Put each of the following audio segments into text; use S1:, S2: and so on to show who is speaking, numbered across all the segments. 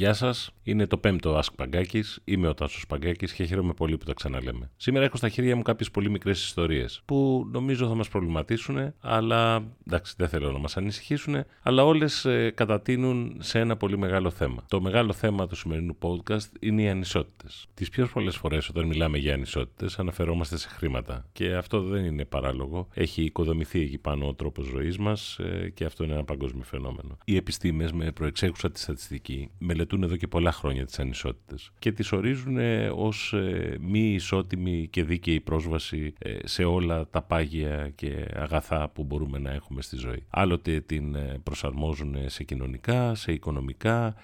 S1: Γεια σας, είναι το πέμπτο Ask Παγκάκης. Είμαι ο Τάσος Παγκάκης και χαίρομαι πολύ που τα ξαναλέμε. Σήμερα έχω στα χέρια μου κάποιες πολύ μικρές ιστορίες που νομίζω θα μας προβληματίσουν, αλλά εντάξει, δεν θέλω να μας ανησυχήσουν, αλλά όλες ε, κατατείνουν σε ένα πολύ μεγάλο θέμα. Το μεγάλο θέμα του σημερινού podcast είναι οι ανισότητες. Τις πιο πολλές φορές όταν μιλάμε για ανισότητες αναφερόμαστε σε χρήματα. Και αυτό δεν είναι παράλογο. Έχει οικοδομηθεί εκεί πάνω ο τρόπος ζωής μας ε, και αυτό είναι ένα παγκόσμιο φαινόμενο. Οι επιστήμες με προεξέχουσα τη στατιστική μελετούν εδώ και πολλά χρόνια τις ανισότητες και τις ορίζουν ε, ως ε, μη ισότιμη και δίκαιη πρόσβαση ε, σε όλα τα πάγια και αγαθά που μπορούμε να έχουμε στη ζωή. Άλλοτε την προσαρμόζουν σε κοινωνικά, σε οικονομικά,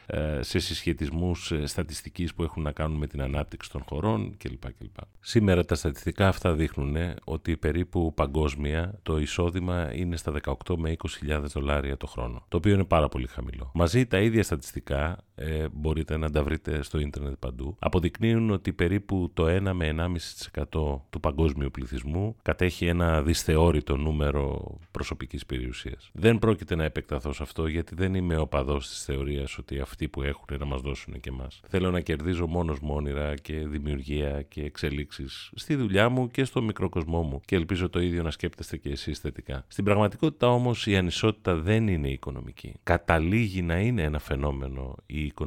S1: σε συσχετισμούς στατιστικής που έχουν να κάνουν με την ανάπτυξη των χωρών κλπ. κλπ. Σήμερα τα στατιστικά αυτά δείχνουν ότι περίπου παγκόσμια το εισόδημα είναι στα 18 με 20.000 δολάρια το χρόνο, το οποίο είναι πάρα πολύ χαμηλό. Μαζί τα ίδια στατιστικά ε, μπορείτε να τα βρείτε στο ίντερνετ παντού, αποδεικνύουν ότι περίπου το 1 με 1,5% του παγκόσμιου πληθυσμού κατέχει ένα δυσθεώρητο νούμερο προσωπικής περιουσίας. Δεν πρόκειται να επεκταθώ σε αυτό γιατί δεν είμαι ο παδός της θεωρίας ότι αυτοί που έχουν να μας δώσουν και εμάς. Θέλω να κερδίζω μόνος μου όνειρα και δημιουργία και εξελίξεις στη δουλειά μου και στο μικρό κοσμό μου και ελπίζω το ίδιο να σκέπτεστε και εσείς θετικά. Στην πραγματικότητα όμως η ανισότητα δεν είναι οικονομική. Καταλήγει να είναι ένα φαινόμενο η οικονομική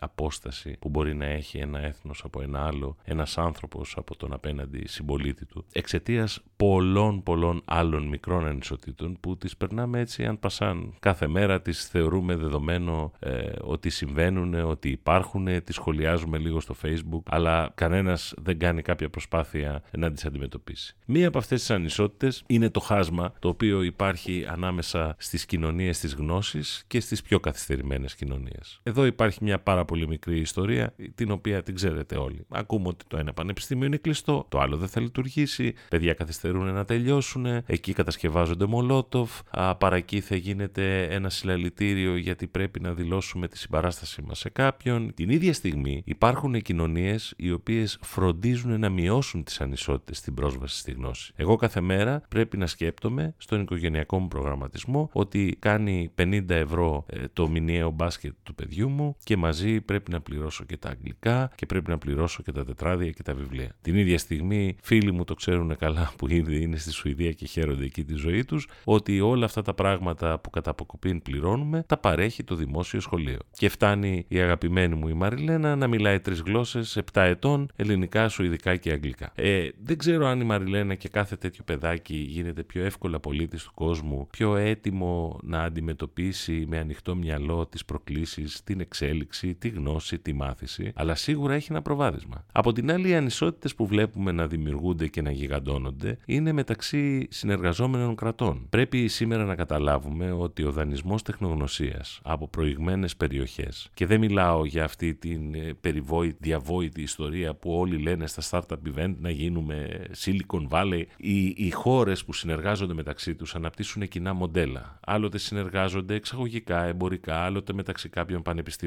S1: απόσταση που μπορεί να έχει ένα έθνος από ένα άλλο, ένας άνθρωπος από τον απέναντι συμπολίτη του, εξαιτίας πολλών πολλών άλλων μικρών ανισοτήτων που τις περνάμε έτσι αν πασάν. Κάθε μέρα τις θεωρούμε δεδομένο ε, ότι συμβαίνουν, ότι υπάρχουν, τις σχολιάζουμε λίγο στο facebook, αλλά κανένας δεν κάνει κάποια προσπάθεια να τις αντιμετωπίσει. Μία από αυτές τις ανισότητες είναι το χάσμα το οποίο υπάρχει ανάμεσα στις κοινωνίες της γνώσης και στις πιο καθυστερημένες κοινωνίες. Εδώ υπάρχει μια πάρα πολύ μικρή ιστορία, την οποία την ξέρετε όλοι. Ακούμε ότι το ένα πανεπιστήμιο είναι κλειστό, το άλλο δεν θα λειτουργήσει, παιδιά καθυστερούν να τελειώσουν, εκεί κατασκευάζονται μολότοφ, παρακεί γίνεται ένα συλλαλητήριο γιατί πρέπει να δηλώσουμε τη συμπαράστασή μας σε κάποιον. Την ίδια στιγμή υπάρχουν κοινωνίες οι οποίες φροντίζουν να μειώσουν τις ανισότητες στην πρόσβαση στη γνώση. Εγώ κάθε μέρα πρέπει να σκέπτομαι στον οικογενειακό μου προγραμματισμό ότι κάνει 50 ευρώ ε, το μηνιαίο μπάσκετ του παιδιού μου και μαζί πρέπει να πληρώσω και τα αγγλικά και πρέπει να πληρώσω και τα τετράδια και τα βιβλία. Την ίδια στιγμή φίλοι μου το ξέρουν καλά που ήδη είναι στη Σουηδία και χαίρονται εκεί τη ζωή τους ότι όλα αυτά τα πράγματα που κατά αποκοπήν πληρώνουμε τα παρέχει το δημόσιο σχολείο. Και φτάνει η αγαπημένη μου η Μαριλένα να μιλάει τρεις γλώσσες 7 ετών, ελληνικά, σουηδικά και αγγλικά. Ε, δεν ξέρω αν η Μαριλένα και κάθε τέτοιο παιδάκι γίνεται πιο εύκολα πολίτης του κόσμου, πιο έτοιμο να αντιμετωπίσει με ανοιχτό μυαλό τις προκλήσεις, την εξέλιξη, τη γνώση, τη μάθηση, αλλά σίγουρα έχει ένα προβάδισμα. Από την άλλη, οι ανισότητες που βλέπουμε να δημιουργούνται και να γιγαντώνονται είναι μεταξύ συνεργαζόμενων κρατών. Πρέπει σήμερα να καταλάβουμε ότι ο δανεισμός τεχνογνωσίας από προηγμένες περιοχές, και δεν μιλάω για αυτή την ε, περιβόητη, διαβόητη ιστορία που όλοι λένε στα startup event να γίνουμε Silicon Valley, οι, οι χώρες που συνεργάζονται μεταξύ τους αναπτύσσουν κοινά μοντέλα. Άλλοτε συνεργάζονται εξαγωγικά, εμπορικά, άλλοτε μεταξύ κάποιων πανεπιστημίων.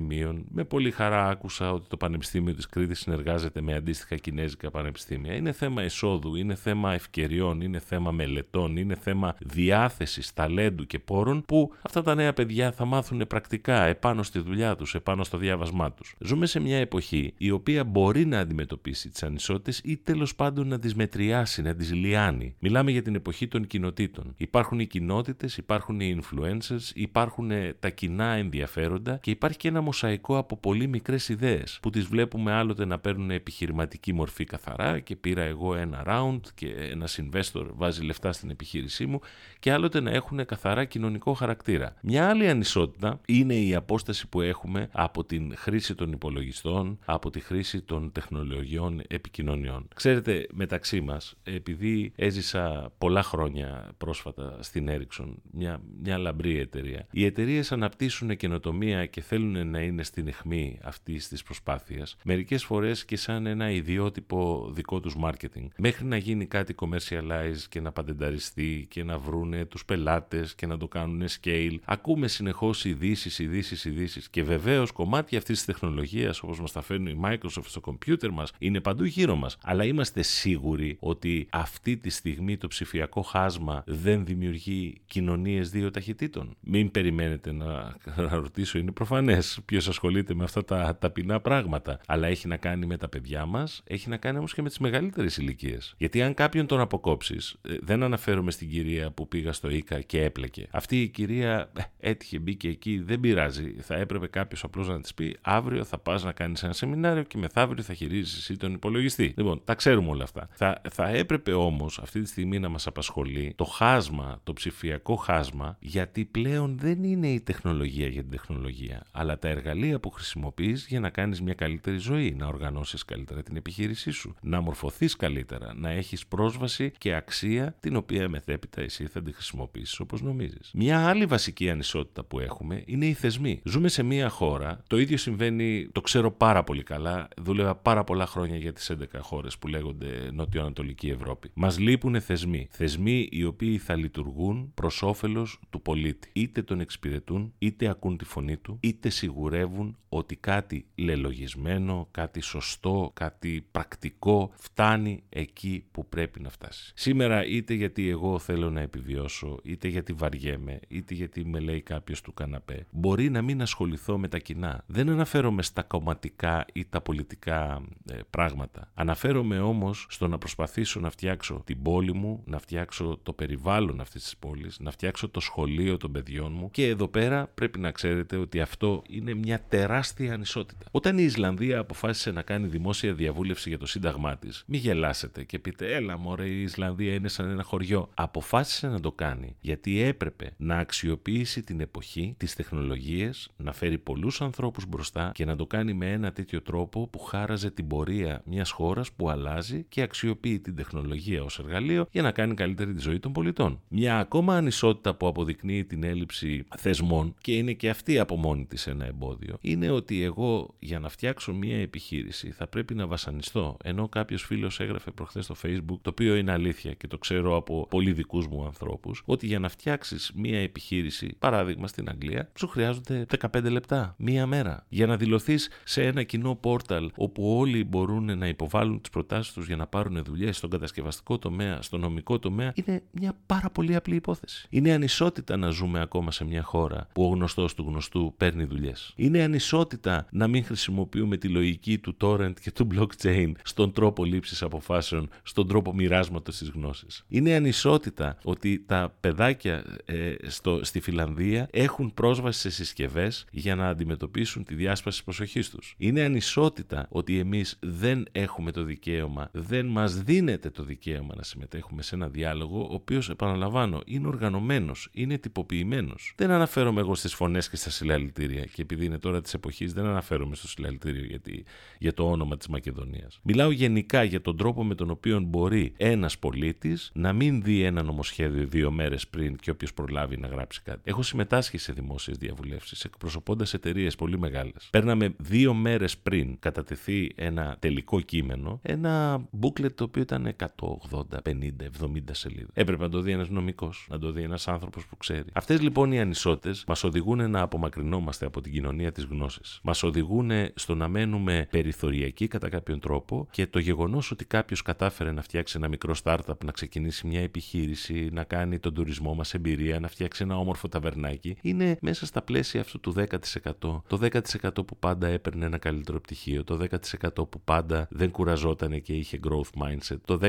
S1: Με πολύ χαρά άκουσα ότι το Πανεπιστήμιο της Κρήτης συνεργάζεται με αντίστοιχα κινέζικα πανεπιστήμια. Είναι θέμα εισόδου, είναι θέμα ευκαιριών, είναι θέμα μελετών, είναι θέμα διάθεσης ταλέντου και πόρων που αυτά τα νέα παιδιά θα μάθουν πρακτικά επάνω στη δουλειά τους, επάνω στο διάβασμά τους. Ζούμε σε μια εποχή η οποία μπορεί να αντιμετωπίσει τις ανισότητες ή τέλος πάντων να τις μετριάσει, να τις λιάνει. Μιλάμε για την εποχή των κοινοτήτων. Υπάρχουν οι κοινότητες, υπάρχουν οι influencers, υπάρχουν τα κοινά ενδιαφέροντα και υπάρχει και ένα μοσαϊκό από πολύ μικρές ιδέες που τις βλέπουμε άλλοτε να παίρνουν επιχειρηματική μορφή καθαρά και πήρα εγώ ένα round και ένα investor βάζει λεφτά στην επιχείρησή μου και άλλοτε να έχουν καθαρά κοινωνικό χαρακτήρα. Μια άλλη ανισότητα είναι η απόσταση που έχουμε από την χρήση των υπολογιστών, από τη χρήση των τεχνολογιών επικοινωνιών. Ξέρετε, μεταξύ μας, επειδή έζησα πολλά χρόνια πρόσφατα στην Ericsson, μια, μια λαμπρή εταιρεία, οι εταιρείες αναπτύσσουν καινοτομία και θέλουν να είναι στην αιχμή αυτής της προσπάθειας, μερικές φορές και σαν ένα ιδιότυπο δικό τους marketing. Μέχρι να γίνει κάτι commercialize και να παντενταριστεί και να βρούνε τους πελάτες και να το κάνουν scale. Ακούμε συνεχώς ειδήσεις, ειδήσεις, ειδήσεις. Και βεβαίως κομμάτια αυτής της τεχνολογίας, όπως μας τα φέρνει η Microsoft στο κομπιούτερ μας, είναι παντού γύρω μας. Αλλά είμαστε σίγουροι ότι αυτή τη στιγμή το ψηφιακό χάσμα δεν δημιουργεί κοινωνίες δύο ταχυτήτων. Μην περιμένετε να ρωτήσω, είναι προφανές ποιος ασχολείται με αυτά τα ταπεινά πράγματα. Αλλά έχει να κάνει με τα παιδιά μας, έχει να κάνει όμως και με τις μεγαλύτερες ηλικίες. Γιατί αν κάποιον τον αποκόψεις, ε, δεν αναφέρομαι στην κυρία που πήγα στο ΙΚΑ και έπλεκε. Αυτή η κυρία ε, έτυχε, μπήκε εκεί, δεν πειράζει. Θα έπρεπε κάποιος απλώς να της πει αύριο θα πας να κάνεις ένα σεμινάριο και μεθαύριο θα χειρίζεις εσύ τον υπολογιστή. Λοιπόν, τα ξέρουμε όλα αυτά. Θα, θα έπρεπε όμως αυτή τη στιγμή να μας απασχολεί το χάσμα, το ψηφιακό χάσμα, γιατί πλέον δεν είναι η τεχνολογία για την τεχνολογία, αλλά τα εργαλεία που χρησιμοποιείς για να κάνεις μια καλύτερη ζωή, να οργανώσεις καλύτερα την επιχείρησή σου, να μορφωθείς καλύτερα, να έχεις πρόσβαση και αξία την οποία μεθέπειτα εσύ θα τη χρησιμοποιήσεις όπως νομίζεις. Μια άλλη βασική ανισότητα που έχουμε είναι οι θεσμοί. Ζούμε σε μια χώρα, το ίδιο συμβαίνει, το ξέρω πάρα πολύ καλά, δούλευα πάρα πολλά χρόνια για τις 11 χώρες που λέγονται Νοτιοανατολική Ευρώπη. Μας λείπουν θεσμοί. Θεσμοί οι οποίοι θα λειτουργούν προς όφελος του πολίτη. Είτε τον εξυπηρετούν, είτε ακούν τη φωνή του, είτε σιγουρεύουν ότι κάτι λελογισμένο, κάτι σωστό, κάτι πρακτικό φτάνει εκεί που πρέπει να φτάσει. Σήμερα είτε γιατί εγώ θέλω να επιβιώσω, είτε γιατί βαριέμαι, είτε γιατί με λέει κάποιος του καναπέ, μπορεί να μην ασχοληθώ με τα κοινά. Δεν αναφέρομαι στα κομματικά ή τα πολιτικά ε, πράγματα. Αναφέρομαι όμως στο να προσπαθήσω να φτιάξω την πόλη μου, να φτιάξω το περιβάλλον αυτής της πόλης, να φτιάξω το σχολείο των παιδιών μου και εδώ πέρα πρέπει να ξέρετε ότι αυτό είναι μια τεράστια ανισότητα. Όταν η Ισλανδία αποφάσισε να κάνει δημόσια διαβούλευση για το σύνταγμά της, μη γελάσετε και πείτε, Έλα, μωρέ, η Ισλανδία είναι σαν ένα χωριό. Αποφάσισε να το κάνει γιατί έπρεπε να αξιοποιήσει την εποχή, τις τεχνολογίες, να φέρει πολλούς ανθρώπους μπροστά και να το κάνει με ένα τέτοιο τρόπο που χάραζε την πορεία μιας χώρας που αλλάζει και αξιοποιεί την τεχνολογία ως εργαλείο για να κάνει καλύτερη τη ζωή των πολιτών. Μια ακόμα ανισότητα που αποδεικνύει την έλλειψη θεσμών και είναι και αυτή από μόνη της ένα εμπόδιο είναι ότι εγώ για να φτιάξω μια επιχείρηση θα πρέπει να βασανιστώ. Ενώ κάποιος φίλος έγραφε προχθές στο Facebook, το οποίο είναι αλήθεια και το ξέρω από πολύ δικούς μου ανθρώπους, ότι για να φτιάξεις μια επιχείρηση, παράδειγμα στην Αγγλία, σου χρειάζονται 15 λεπτά, μία μέρα. Για να δηλωθείς σε ένα κοινό πόρταλ όπου όλοι μπορούν να υποβάλουν τις προτάσεις τους για να πάρουν δουλειές στον κατασκευαστικό τομέα, στο νομικό τομέα, είναι μια πάρα πολύ απλή υπόθεση. Είναι ανισότητα να ζούμε ακόμα σε μια χώρα που ο γνωστός του γνωστού παίρνει δουλειές. Είναι ανισότητα να μην χρησιμοποιούμε τη λογική του torrent και του blockchain στον τρόπο λήψης αποφάσεων, στον τρόπο μοιράσματος της γνώσης. Είναι ανισότητα ότι τα παιδάκια ε, στο, στη Φιλανδία έχουν πρόσβαση σε συσκευές για να αντιμετωπίσουν τη διάσπαση της προσοχής τους. Είναι ανισότητα ότι εμείς δεν έχουμε το δικαίωμα, δεν μας δίνεται το δικαίωμα να συμμετέχουμε σε ένα διάλογο, ο οποίος, επαναλαμβάνω, είναι οργανωμένος, είναι τυποποιημένος. Δεν αναφέρομαι εγώ στις φωνές και στα συλλαλητήρια, και επειδή είναι τώρα της εποχής, δεν αναφέρομαι στο συλλαλητήριο γιατί, για το όνομα της Μακεδονίας. Μιλάω γενικά για τον τρόπο με τον οποίο μπορεί ένας πολίτης να μην δει ένα νομοσχέδιο δύο μέρες πριν και όποιος προλάβει να γράψει κάτι. Έχω συμμετάσχει σε δημόσιες διαβουλεύσεις εκπροσωπώντας εταιρείες πολύ μεγάλες. Παίρναμε δύο μέρες πριν κατατεθεί ένα τελικό κείμενο, ένα booklet το οποίο ήταν 180, 50, 70 σελίδες. Έπρεπε να το δει ένας νομικός, να το δει ένας άνθρωπος που ξέρει. Αυτές λοιπόν οι ανισότητες μας οδηγούν να απομακρυνόμαστε από την κοινωνία της γνώσης. Μας οδηγούν στο να μένουμε περιθωριακοί κατά κάποιον τρόπο και το γεγονός ότι κάποιος κατάφερε να φτιάξει ένα μικρό startup, να ξεκινήσει μια επιχείρηση, να κάνει τον τουρισμό μας εμπειρία, να φτιάξει ένα όμορφο ταβερνάκι, είναι μέσα στα πλαίσια αυτού του 10%. Το 10% που πάντα έπαιρνε ένα καλύτερο πτυχίο, το 10% που πάντα δεν κουραζόταν και είχε growth mindset, το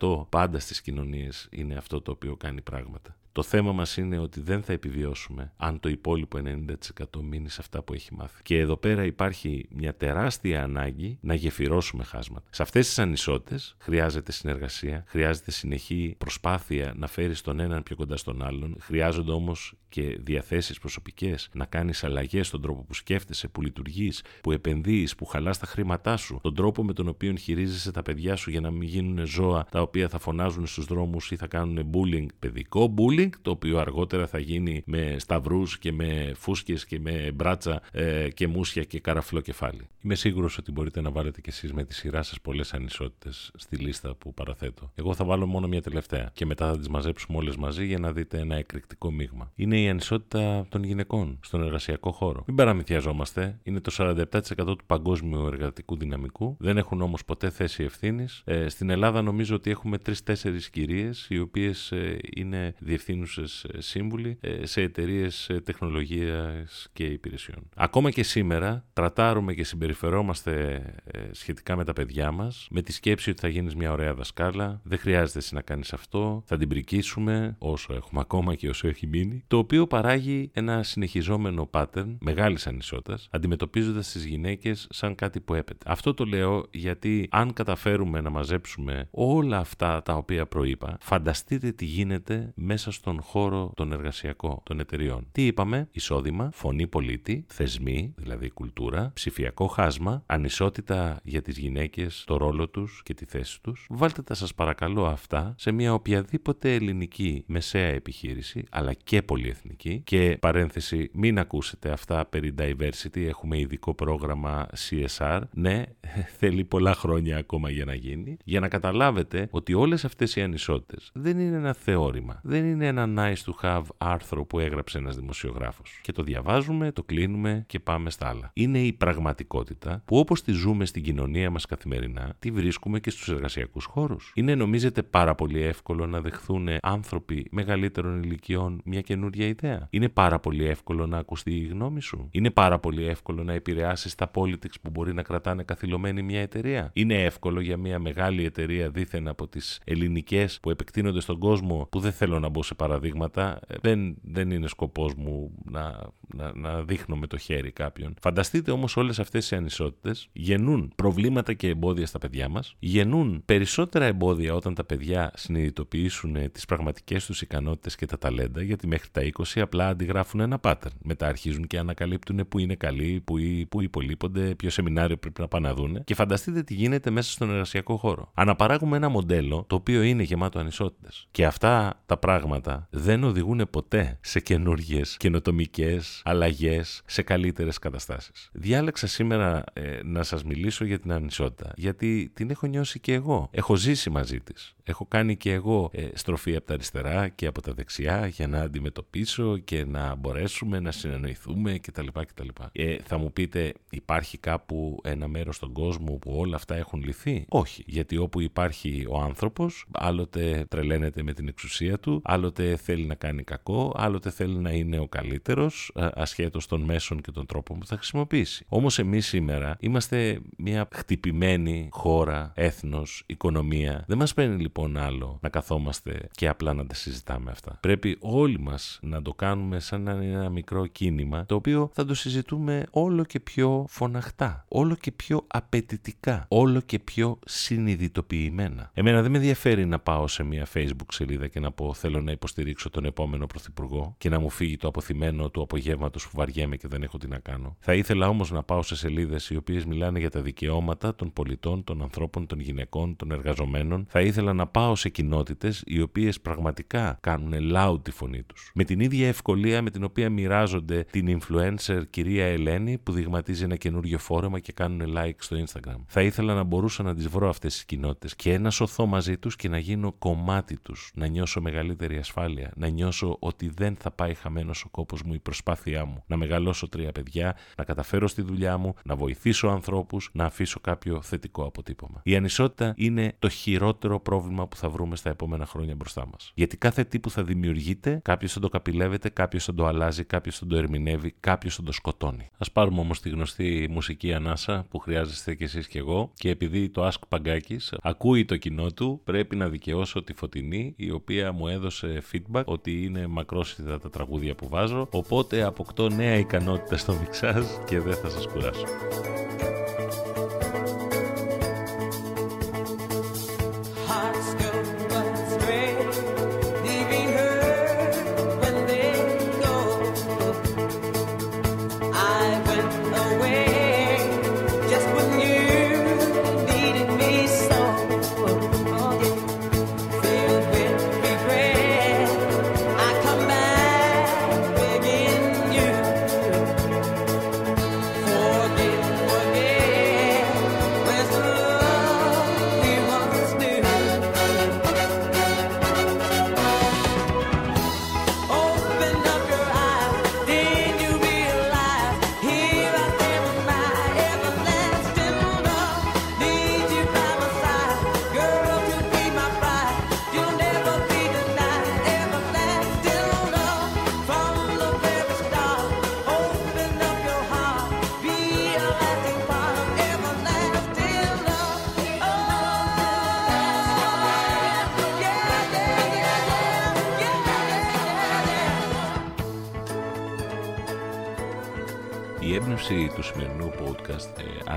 S1: 10% πάντα στις κοινωνίες είναι αυτό το οποίο κάνει πράγματα. Το θέμα μας είναι ότι δεν θα επιβιώσουμε αν το υπόλοιπο 90% μείνει σε αυτά που έχει μάθει. Και εδώ πέρα υπάρχει μια τεράστια ανάγκη να γεφυρώσουμε χάσματα. Σε αυτές τις ανισότητες χρειάζεται συνεργασία, χρειάζεται συνεχή προσπάθεια να φέρεις τον έναν πιο κοντά στον άλλον, χρειάζονται όμως και διαθέσεις προσωπικές, να κάνεις αλλαγές στον τρόπο που σκέφτεσαι, που λειτουργείς, που επενδύεις, που χαλάς τα χρήματά σου, τον τρόπο με τον οποίο χειρίζεσαι τα παιδιά σου για να μην γίνουν ζώα τα οποία θα φωνάζουν στους δρόμους ή θα κάνουν bullying, παιδικό bullying το οποίο αργότερα θα γίνει με σταυρούς και με φούσκες και με μπράτσα ε, και μουσια και καραφλό κεφάλι. Είμαι σίγουρος ότι μπορείτε να βάλετε κι εσείς με τη σειρά σας πολλές ανισότητες στη λίστα που παραθέτω. Εγώ θα βάλω μόνο μια τελευταία και μετά θα τις μαζέψουμε όλες μαζί για να δείτε ένα εκρηκτικό μείγμα. Είναι η ανισότητα των γυναικών στον εργασιακό χώρο. Μην παραμυθιαζόμαστε, είναι το 47% του παγκόσμιου εργατικού δυναμικού, δεν έχουν όμως ποτέ θέση ευθύνης. Ε, στην Ελλάδα νομίζω ότι έχουμε τρει-τέσσερι κυρίες οι οποίες ε, είναι διευθύνσει διευθύνουσες σύμβουλοι σε εταιρείες τεχνολογίας και υπηρεσιών. Ακόμα και σήμερα τρατάρουμε και συμπεριφερόμαστε σχετικά με τα παιδιά μας με τη σκέψη ότι θα γίνεις μια ωραία δασκάλα, δεν χρειάζεται εσύ να κάνεις αυτό, θα την πρικίσουμε όσο έχουμε ακόμα και όσο έχει μείνει, το οποίο παράγει ένα συνεχιζόμενο pattern μεγάλης ανισότητας, αντιμετωπίζοντας τις γυναίκες σαν κάτι που έπεται. Αυτό το λέω γιατί αν καταφέρουμε να μαζέψουμε όλα αυτά τα οποία προείπα, φανταστείτε τι γίνεται μέσα στον χώρο των εργασιακών των εταιριών. Τι είπαμε, εισόδημα, φωνή πολίτη, θεσμοί, δηλαδή κουλτούρα, ψηφιακό χάσμα, ανισότητα για τις γυναίκες, το ρόλο τους και τη θέση τους. Βάλτε τα σας παρακαλώ αυτά σε μια οποιαδήποτε ελληνική μεσαία επιχείρηση, αλλά και πολυεθνική και παρένθεση μην ακούσετε αυτά περί diversity, έχουμε ειδικό πρόγραμμα CSR, ναι, θέλει πολλά χρόνια ακόμα για να γίνει, για να καταλάβετε ότι όλες αυτές οι ανισότητες δεν είναι ένα θεώρημα, δεν είναι ένα nice to have άρθρο που έγραψε ένας δημοσιογράφος και το διαβάζουμε, το κλείνουμε και πάμε στα άλλα. Είναι η πραγματικότητα που όπως τη ζούμε στην κοινωνία μας καθημερινά, τη βρίσκουμε και στους εργασιακούς χώρους. Είναι νομίζετε πάρα πολύ εύκολο να δεχθούν άνθρωποι μεγαλύτερων ηλικιών μια καινούργια ιδέα; Είναι πάρα πολύ εύκολο να ακουστεί η γνώμη σου; Είναι πάρα πολύ εύκολο να επηρεάσεις τα politics που μπορεί να κρατάνε καθυλωμένη μια εταιρεία; Είναι εύκολο για μια μεγάλη εταιρεία δίθεν από τις ελληνικές που επεκτείνονται στον κόσμο, που δεν θέλω να μπω σε παραδείγματα, ε, δεν, δεν είναι σκοπός μου να, να, να δείχνω με το χέρι κάποιον. Φανταστείτε όμως όλες αυτές οι ανισότητες γεννούν προβλήματα και εμπόδια στα παιδιά μας, γεννούν περισσότερα εμπόδια όταν τα παιδιά συνειδητοποιήσουν τις πραγματικές τους ικανότητες και τα ταλέντα, γιατί μέχρι τα 20 απλά αντιγράφουν ένα pattern. Μετά αρχίζουν και ανακαλύπτουν που είναι καλοί, που, που υπολείπονται, ποιο σεμινάριο πρέπει να πάνε να δουν. Και φανταστείτε τι γίνεται μέσα στον εργασιακό χώρο. Αναπαράγουμε ένα μοντέλο το οποίο είναι γεμάτο ανισότητες. Και αυτά τα πράγματα δεν οδηγούν ποτέ σε καινούργιες καινοτομικές αλλαγές, σε καλύτερες καταστάσεις. Διάλεξα σήμερα ε, να σας μιλήσω για την ανισότητα, γιατί την έχω νιώσει και εγώ. Έχω ζήσει μαζί της. Έχω κάνει και εγώ ε, στροφή από τα αριστερά και από τα δεξιά για να αντιμετωπίσω και να μπορέσουμε να συνεννοηθούμε κτλ. κτλ. Ε, θα μου πείτε, υπάρχει κάπου ένα μέρος στον κόσμο που όλα αυτά έχουν λυθεί; Όχι, γιατί όπου υπάρχει ο άνθρωπος, άλλοτε τρελαίνεται με την εξουσία του, άλλοτε θέλει να κάνει κακό, άλλοτε θέλει να είναι ο καλύτερος, ασχέτως των μέσων και των τρόπων που θα χρησιμοποιήσει. Όμως εμείς σήμερα είμαστε μια χτυπημένη χώρα, έθνος, οικονομία. Δεν μας παίρνει λοιπόν άλλο να καθόμαστε και απλά να τα συζητάμε αυτά. Πρέπει όλοι μας να το κάνουμε σαν να είναι ένα μικρό κίνημα, το οποίο θα το συζητούμε όλο και πιο φωναχτά, όλο και πιο απαιτητικά, όλο και πιο συνειδητοποιημένα. Εμένα δεν με ενδιαφέρει να πάω σε μια Facebook σελίδα και να πω θέλω να υποστηρίξω τον επόμενο πρωθυπουργό και να μου φύγει το αποθυμένο του απογεύματος που βαριέμαι και δεν έχω τι να κάνω. Θα ήθελα όμως να πάω σε σελίδες οι οποίες μιλάνε για τα δικαιώματα των πολιτών, των ανθρώπων, των γυναικών, των εργαζομένων. Θα ήθελα να πάω σε κοινότητες οι οποίες πραγματικά κάνουν loud τη φωνή τους. Με την ίδια ευκολία με την οποία μοιράζονται την influencer κυρία Ελένη που δειγματίζει ένα καινούριο φόρεμα και κάνουν like στο Instagram. Θα ήθελα να μπορούσα να τις βρω αυτές τις κοινότητες και να σωθώ μαζί τους και να γίνω κομμάτι τους. Να νιώσω μεγαλύτερη ασφάλεια. Να νιώσω ότι δεν θα πάει χαμένος ο κόπος μου, η προσπάθειά μου. Να μεγαλώσω τρία παιδιά, να καταφέρω στη δουλειά μου, να βοηθήσω ανθρώπους, να αφήσω κάποιο θετικό αποτύπωμα. Η ανισότητα είναι το χειρότερο πρόβλημα που θα βρούμε στα επόμενα χρόνια μπροστά μας. Γιατί κάθε τι που θα δημιουργείται, κάποιος θα το καπηλεύεται, κάποιος θα το αλλάζει, κάποιος θα το ερμηνεύει, κάποιος θα το σκοτώνει. Α πάρουμε όμως τη γνωστή μουσική ανάσα που χρειάζεστε κι εσείς κι εγώ και επειδή το Ask Παγκάκης ακούει το κοινό του, πρέπει να δικαιώσω τη φωτεινή η οποία μου έδωσε feedback ότι είναι μακρόσυδα τα τραγούδια που βάζω. Οπότε αποκτώ νέα ικανότητα στο μιξάζ και δεν θα σας κουράσω.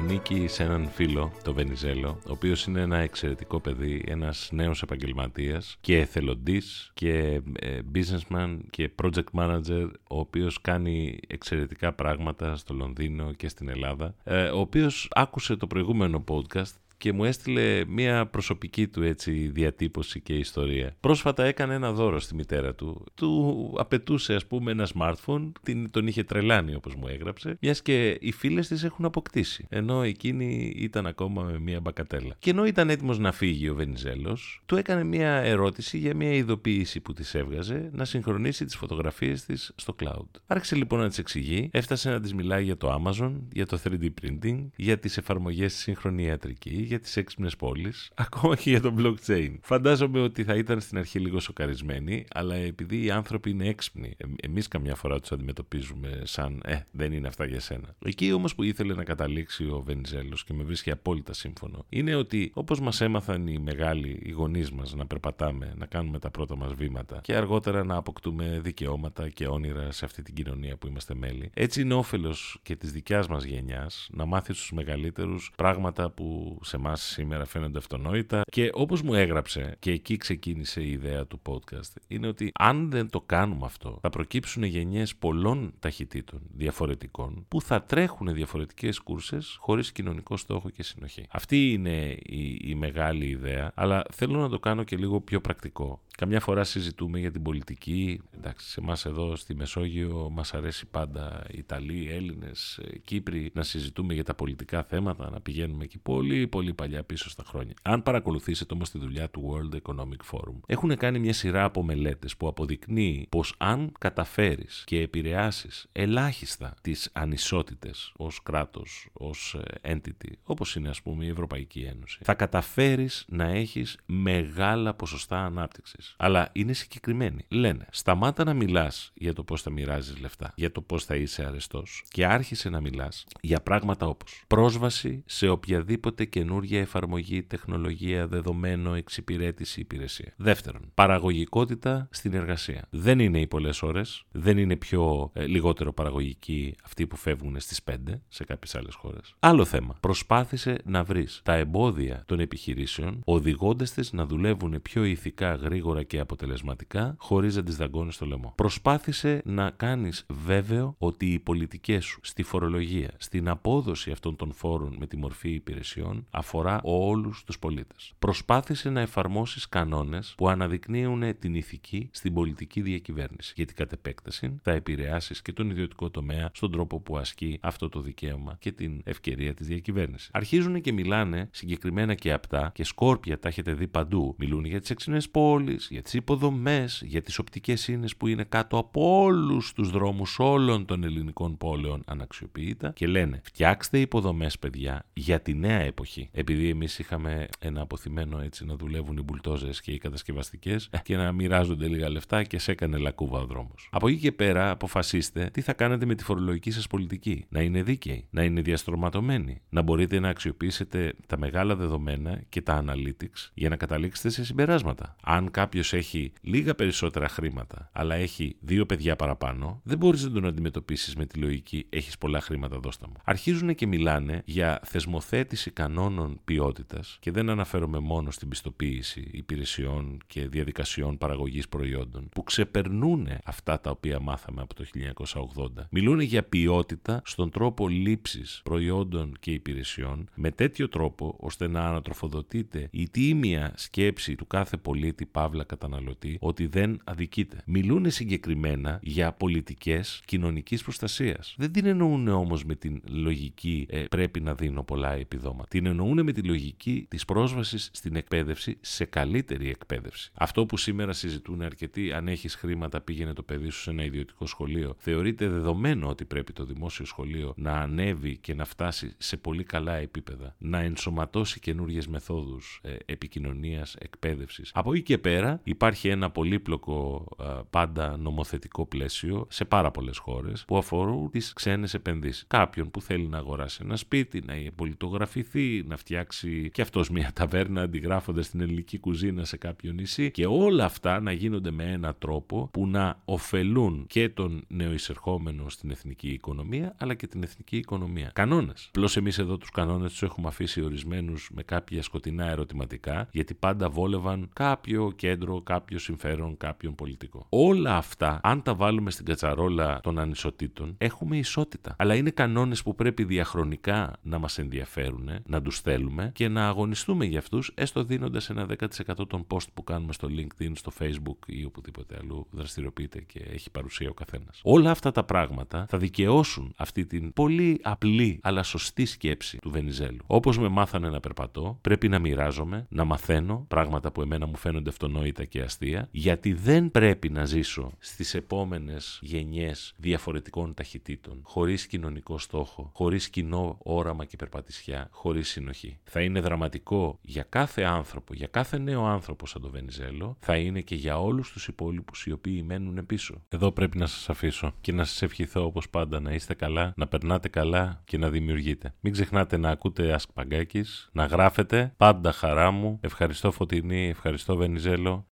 S1: Ανήκει σε έναν φίλο, το Βενιζέλο, ο οποίος είναι ένα εξαιρετικό παιδί, ένας νέος επαγγελματίας και εθελοντής και ε, businessman και project manager, ο οποίος κάνει εξαιρετικά πράγματα στο Λονδίνο και στην Ελλάδα, ε, ο οποίος άκουσε το προηγούμενο podcast και μου έστειλε μια προσωπική του έτσι διατύπωση και ιστορία. Πρόσφατα έκανε ένα δώρο στη μητέρα του. Του απαιτούσε ας πούμε ένα smartphone, την, τον είχε τρελάνει όπως μου έγραψε, μιας και οι φίλες της έχουν αποκτήσει, ενώ εκείνη ήταν ακόμα με μια μπακατέλα. Και ενώ ήταν έτοιμος να φύγει ο Βενιζέλος, του έκανε μια ερώτηση για μια ειδοποίηση που της έβγαζε να συγχρονίσει τις φωτογραφίες της στο cloud. Άρχισε λοιπόν να της εξηγεί, έφτασε να της μιλάει για το Amazon, για το 3D printing, για τις εφαρμογές στη σύγχρονη ιατρική, για τις έξυπνες πόλεις, ακόμα και για το blockchain. Φαντάζομαι ότι θα ήταν στην αρχή λίγο σοκαρισμένοι, αλλά επειδή οι άνθρωποι είναι έξυπνοι, ε, εμείς καμιά φορά τους αντιμετωπίζουμε σαν Ε, δεν είναι αυτά για σένα. Εκεί όμως που ήθελε να καταλήξει ο Βενιζέλος και με βρίσκει απόλυτα σύμφωνο, είναι ότι όπως μας έμαθαν οι μεγάλοι, οι γονείς μας να περπατάμε, να κάνουμε τα πρώτα μας βήματα και αργότερα να αποκτούμε δικαιώματα και όνειρα σε αυτή την κοινωνία που είμαστε μέλη, έτσι είναι όφελος και της δικιάς μας γενιάς να μάθει στους μεγαλύτερους πράγματα που σε εμά σήμερα φαίνονται αυτονόητα και όπως μου έγραψε και εκεί ξεκίνησε η ιδέα του podcast είναι ότι αν δεν το κάνουμε αυτό θα προκύψουν γενιές πολλών ταχυτήτων διαφορετικών που θα τρέχουν διαφορετικές κούρσες χωρίς κοινωνικό στόχο και συνοχή. Αυτή είναι η, η μεγάλη ιδέα αλλά θέλω να το κάνω και λίγο πιο πρακτικό. Καμιά φορά συζητούμε για την πολιτική. Εντάξει, σε εμάς εδώ στη Μεσόγειο μας αρέσει πάντα Ιταλοί, Έλληνες, Κύπροι να συζητούμε για τα πολιτικά θέματα, να πηγαίνουμε εκεί πολύ, πολύ παλιά πίσω στα χρόνια. Αν παρακολουθήσετε όμως τη δουλειά του World Economic Forum, έχουν κάνει μια σειρά από μελέτες που αποδεικνύει πως αν καταφέρεις και επηρεάσεις ελάχιστα τις ανισότητες ως κράτος, ως ε, entity, όπως είναι ας πούμε η Ευρωπαϊκή Ένωση, θα καταφέρεις να έχεις μεγάλα ποσοστά ανάπτυξης. Αλλά είναι συγκεκριμένοι. Λένε, σταμάτα να μιλάς για το πώς θα μοιράζεις λεφτά, για το πώς θα είσαι αρεστός και άρχισε να μιλάς για πράγματα όπως πρόσβαση σε οποιαδήποτε καινούργια εφαρμογή, τεχνολογία, δεδομένο, εξυπηρέτηση, υπηρεσία. Δεύτερον, παραγωγικότητα στην εργασία. Δεν είναι οι πολλές ώρες, δεν είναι πιο ε, λιγότερο παραγωγικοί αυτοί που φεύγουν στις 5 σε κάποιες άλλες χώρες. Άλλο θέμα. Προσπάθησε να βρεις τα εμπόδια των επιχειρήσεων, οδηγώντας τις να δουλεύουν πιο ηθικά, γρήγορα και αποτελεσματικά, χωρίς να τις δαγκώνεις στο λαιμό. Προσπάθησε να κάνεις βέβαιο ότι οι πολιτικές σου στη φορολογία, στην απόδοση αυτών των φόρων με τη μορφή υπηρεσιών αφορά όλους τους πολίτες. Προσπάθησε να εφαρμόσεις κανόνες που αναδεικνύουν την ηθική στην πολιτική διακυβέρνηση. Γιατί κατ' επέκταση θα επηρεάσεις και τον ιδιωτικό τομέα στον τρόπο που ασκεί αυτό το δικαίωμα και την ευκαιρία της διακυβέρνησης. Αρχίζουν και μιλάνε συγκεκριμένα και απτά και σκόρπια τα έχετε δει παντού. Μιλούν για τις έξυπνες πόλεις, για τις υποδομές, για τις οπτικές ίνε που είναι κάτω από όλους τους δρόμους όλων των ελληνικών πόλεων αναξιοποιητά και λένε φτιάξτε υποδομές, παιδιά, για τη νέα εποχή. Επειδή εμείς είχαμε ένα αποθυμένο έτσι να δουλεύουν οι μπουλτόζες και οι κατασκευαστικές και να μοιράζονται λίγα λεφτά και σε έκανε λακκούβα ο δρόμος. Από εκεί και πέρα αποφασίστε τι θα κάνετε με τη φορολογική σας πολιτική. Να είναι δίκαιη, να είναι διαστρωματωμένη, να μπορείτε να αξιοποιήσετε τα μεγάλα δεδομένα και τα analytics για να καταλήξετε σε συμπεράσματα. Αν κάποιος έχει λίγα περισσότερα χρήματα, αλλά έχει δύο παιδιά παραπάνω, δεν μπορείς να τον αντιμετωπίσεις με τη λογική έχεις πολλά χρήματα, δώστα μου. Αρχίζουν και μιλάνε για θεσμοθέτηση κανόνων ποιότητας και δεν αναφέρομαι μόνο στην πιστοποίηση υπηρεσιών και διαδικασιών παραγωγής προϊόντων που ξεπερνούν αυτά τα οποία μάθαμε από το 1980. Μιλούν για ποιότητα στον τρόπο λήψης προϊόντων και υπηρεσιών με τέτοιο τρόπο ώστε να ανατροφοδοτείται η τίμια σκέψη του κάθε πολίτη παύλα καταναλωτή ότι δεν αδικείται. Μιλούν συγκεκριμένα για πολιτικές κοινωνικής προστασίας. Δεν την εννοούν όμως με την λογική ε, πρέπει να δίνω πολλά επιδόματα. Την εννοούν με τη λογική της πρόσβασης στην εκπαίδευση σε καλύτερη εκπαίδευση. Αυτό που σήμερα συζητούν αρκετοί, αν έχεις χρήματα, πήγαινε το παιδί σου σε ένα ιδιωτικό σχολείο. Θεωρείται δεδομένο ότι πρέπει το δημόσιο σχολείο να ανέβει και να φτάσει σε πολύ καλά επίπεδα, να ενσωματώσει καινούριε μεθόδους ε, επικοινωνίας, εκπαίδευσης. Από εκεί και πέρα υπάρχει ένα πολύπλοκο πάντα νομοθετικό πλαίσιο σε πάρα πολλές χώρες που αφορούν τις ξένες επενδύσεις. Κάποιον που θέλει να αγοράσει ένα σπίτι, να πολιτογραφηθεί, να φτιάξει και αυτός μια ταβέρνα αντιγράφοντας την ελληνική κουζίνα σε κάποιο νησί και όλα αυτά να γίνονται με ένα τρόπο που να ωφελούν και τον νεοεισερχόμενο στην εθνική οικονομία αλλά και την εθνική οικονομία. Κανόνες. Απλώς εμείς εδώ τους κανόνες τους έχουμε αφήσει ορισμένους με κάποια σκοτεινά ερωτηματικά γιατί πάντα βόλευαν κάποιο κέντρο, κάποιο συμφέρον, κάποιον πολιτικό. Όλα αυτά, αν τα βάλουμε στην κατσαρόλα των ανισοτήτων, έχουμε ισότητα. Αλλά είναι κανόνες που πρέπει διαχρονικά να μας ενδιαφέρουν, να τους θέλουμε και να αγωνιστούμε για αυτούς, έστω δίνοντας ένα 10% των post που κάνουμε στο LinkedIn, στο Facebook ή οπουδήποτε αλλού δραστηριοποιείται και έχει παρουσία ο καθένας. Όλα αυτά τα πράγματα θα δικαιώσουν αυτή την πολύ απλή αλλά σωστή σκέψη του Βενιζέλου. Όπως με μάθανε να περπατώ, πρέπει να μοιράζομαι, να μαθαίνω πράγματα που εμένα μου φαίνονται αυτονόητα και αστεία, γιατί δεν πρέπει να ζήσω στις επόμενες γενιές διαφορετικών ταχυτήτων, χωρίς κοινωνικό στόχο, χωρίς κοινό όραμα και περπατησιά, χωρίς συνοχή. Θα είναι δραματικό για κάθε άνθρωπο, για κάθε νέο άνθρωπο σαν το Βενιζέλο, θα είναι και για όλους τους υπόλοιπους οι οποίοι μένουν πίσω. Εδώ πρέπει να σας αφήσω και να σας ευχηθώ όπως πάντα να είστε καλά, να περνάτε καλά και να δημιουργείτε. Μην ξεχνάτε να ακούτε Ask να γράφετε, πάντα χαρά μου. Ευχαριστώ Φωτεινή, ευχαριστώ Βενιζέλο.